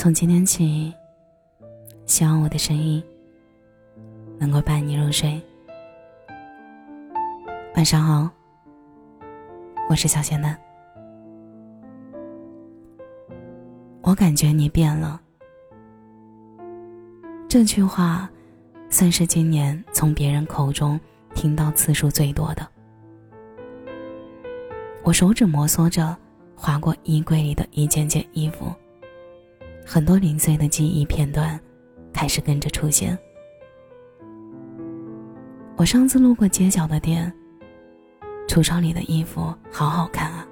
从今天起，希望我的声音能够伴你入睡。晚上好，我是小仙男。我感觉你变了。这句话，算是今年从别人口中听到次数最多的。我手指摩挲着划过衣柜里的一件件衣服，很多零碎的记忆片段开始跟着出现。我上次路过街角的店，橱窗里的衣服好好看啊，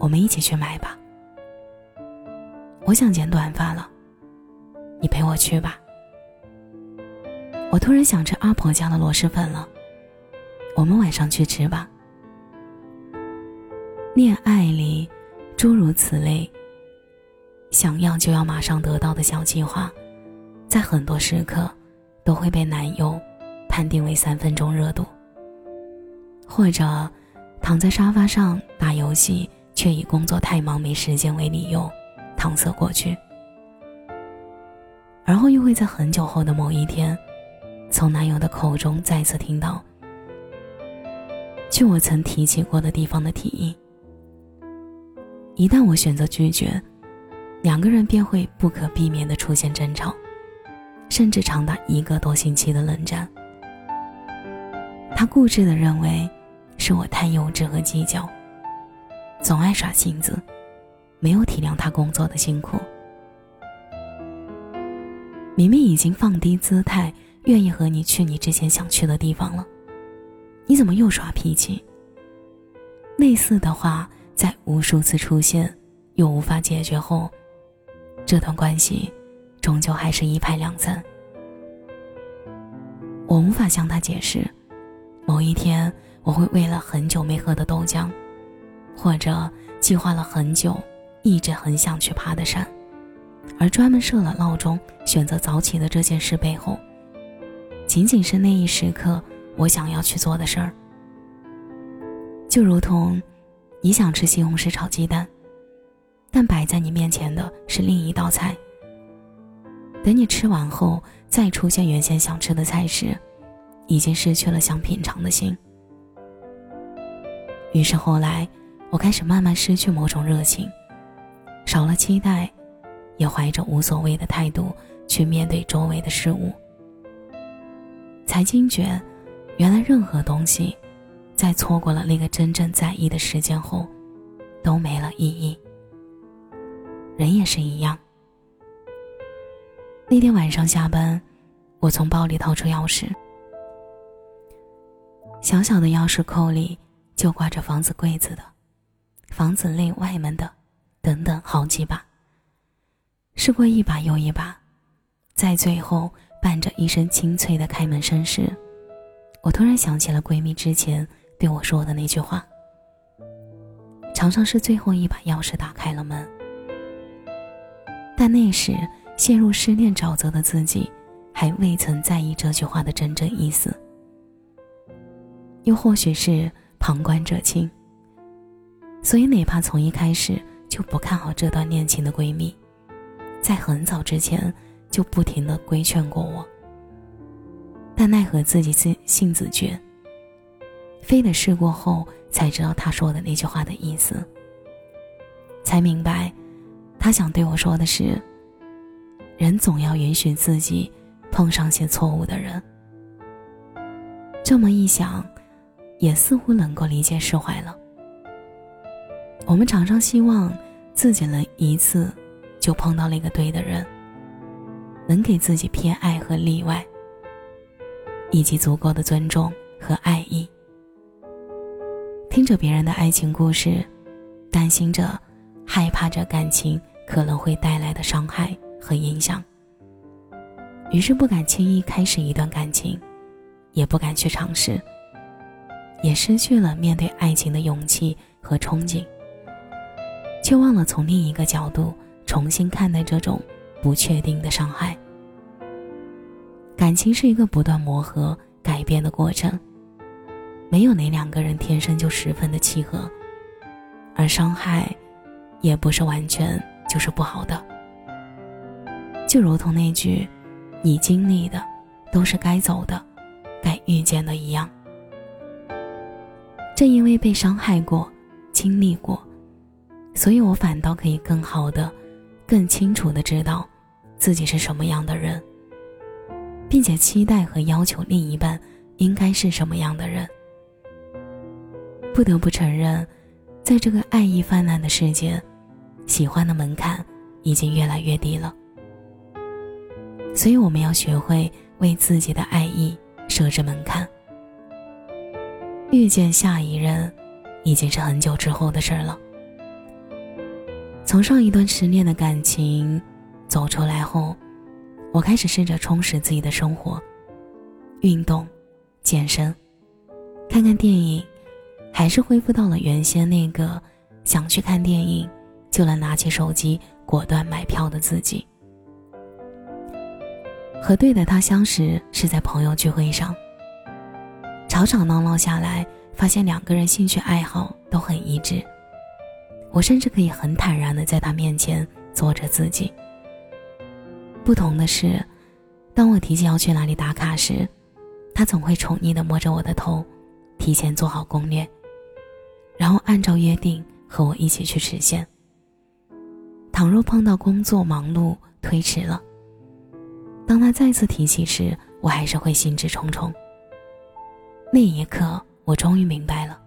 我们一起去买吧。我想剪短发了，你陪我去吧。我突然想吃阿婆家的螺蛳粉了，我们晚上去吃吧。恋爱里，诸如此类，想要就要马上得到的小计划，在很多时刻都会被男友判定为三分钟热度，或者躺在沙发上打游戏，却以工作太忙没时间为理由。搪塞过去，而后又会在很久后的某一天，从男友的口中再次听到去我曾提起过的地方的提议。一旦我选择拒绝，两个人便会不可避免的出现争吵，甚至长达一个多星期的冷战。他固执的认为是我太幼稚和计较，总爱耍性子。没有体谅他工作的辛苦，明明已经放低姿态，愿意和你去你之前想去的地方了，你怎么又耍脾气？类似的话在无数次出现又无法解决后，这段关系终究还是一拍两散。我无法向他解释，某一天我会为了很久没喝的豆浆，或者计划了很久。一直很想去爬的山，而专门设了闹钟选择早起的这件事背后，仅仅是那一时刻我想要去做的事儿。就如同，你想吃西红柿炒鸡蛋，但摆在你面前的是另一道菜。等你吃完后，再出现原先想吃的菜时，已经失去了想品尝的心。于是后来，我开始慢慢失去某种热情。少了期待，也怀着无所谓的态度去面对周围的事物，才惊觉，原来任何东西，在错过了那个真正在意的时间后，都没了意义。人也是一样。那天晚上下班，我从包里掏出钥匙，小小的钥匙扣里就挂着房子柜子的，房子内外门的。等等，好几把。试过一把又一把，在最后伴着一声清脆的开门声时，我突然想起了闺蜜之前对我说的那句话：“常常是最后一把钥匙打开了门。”但那时陷入失恋沼泽的自己，还未曾在意这句话的真正意思。又或许是旁观者清，所以哪怕从一开始。就不看好这段恋情的闺蜜，在很早之前就不停的规劝过我，但奈何自己性性子倔，非得试过后才知道他说的那句话的意思，才明白，他想对我说的是，人总要允许自己碰上些错误的人。这么一想，也似乎能够理解释怀了。我们常常希望自己能一次就碰到那个对的人，能给自己偏爱和例外，以及足够的尊重和爱意。听着别人的爱情故事，担心着、害怕着感情可能会带来的伤害和影响，于是不敢轻易开始一段感情，也不敢去尝试，也失去了面对爱情的勇气和憧憬。却忘了从另一个角度重新看待这种不确定的伤害。感情是一个不断磨合、改变的过程，没有哪两个人天生就十分的契合，而伤害，也不是完全就是不好的。就如同那句“你经历的都是该走的，该遇见的”一样。正因为被伤害过、经历过，所以我反倒可以更好的、更清楚的知道自己是什么样的人，并且期待和要求另一半应该是什么样的人。不得不承认，在这个爱意泛滥的世界，喜欢的门槛已经越来越低了。所以，我们要学会为自己的爱意设置门槛。遇见下一任，已经是很久之后的事了。从上一段失恋的感情走出来后，我开始试着充实自己的生活，运动、健身、看看电影，还是恢复到了原先那个想去看电影就能拿起手机果断买票的自己。和对的他相识是在朋友聚会上，吵吵闹闹下来，发现两个人兴趣爱好都很一致。我甚至可以很坦然的在他面前做着自己。不同的是，当我提起要去哪里打卡时，他总会宠溺的摸着我的头，提前做好攻略，然后按照约定和我一起去实现。倘若碰到工作忙碌推迟了，当他再次提起时，我还是会兴致冲冲。那一刻，我终于明白了，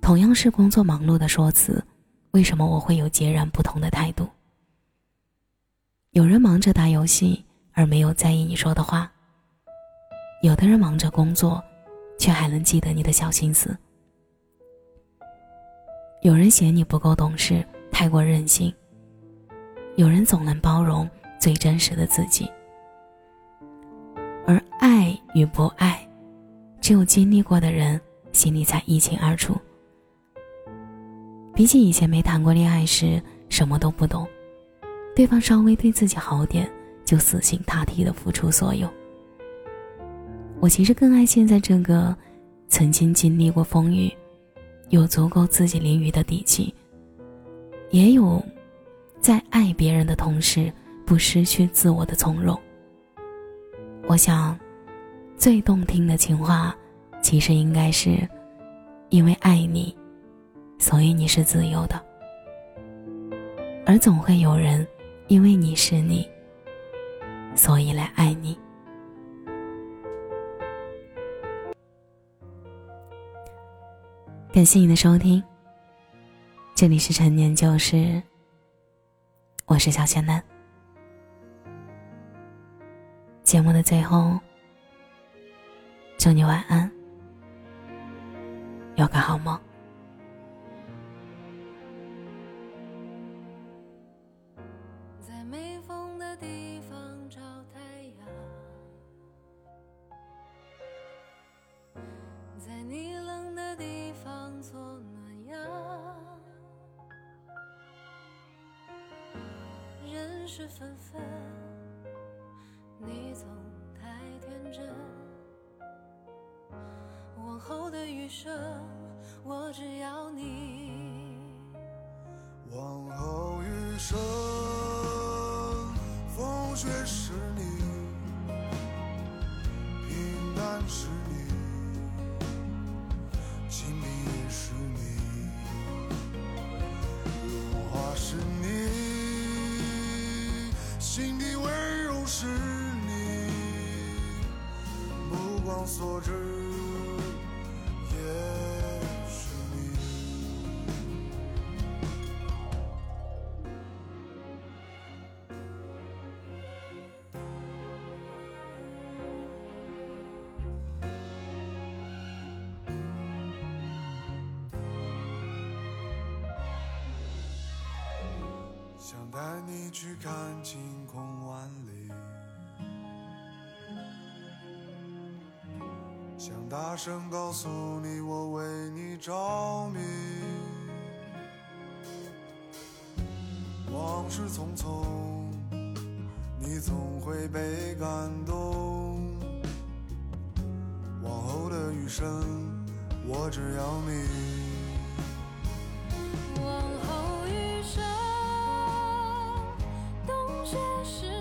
同样是工作忙碌的说辞，为什么我会有截然不同的态度？有人忙着打游戏而没有在意你说的话，有的人忙着工作，却还能记得你的小心思。有人嫌你不够懂事，太过任性；有人总能包容最真实的自己。而爱与不爱，只有经历过的人心里才一清二楚。比起以前没谈过恋爱时什么都不懂，对方稍微对自己好点就死心塌地的付出所有。我其实更爱现在这个曾经经历过风雨，有足够自己淋雨的底气，也有在爱别人的同时不失去自我的从容。我想，最动听的情话，其实应该是：因为爱你，所以你是自由的。而总会有人，因为你是你，所以来爱你。感谢你的收听，这里是陈年旧事，我是小仙男。节目的最后，祝你晚安，有个好梦。在没风的地方找他人事纷纷。你总太天真，往后的余生，我只要你。往后余生，风雪是你，平淡是心底温柔是你目光所至。带你去看晴空万里。想大声告诉你，我为你着迷。往事匆匆，你总会被感动。往后的余生，我只要你。往后余生，冬雪是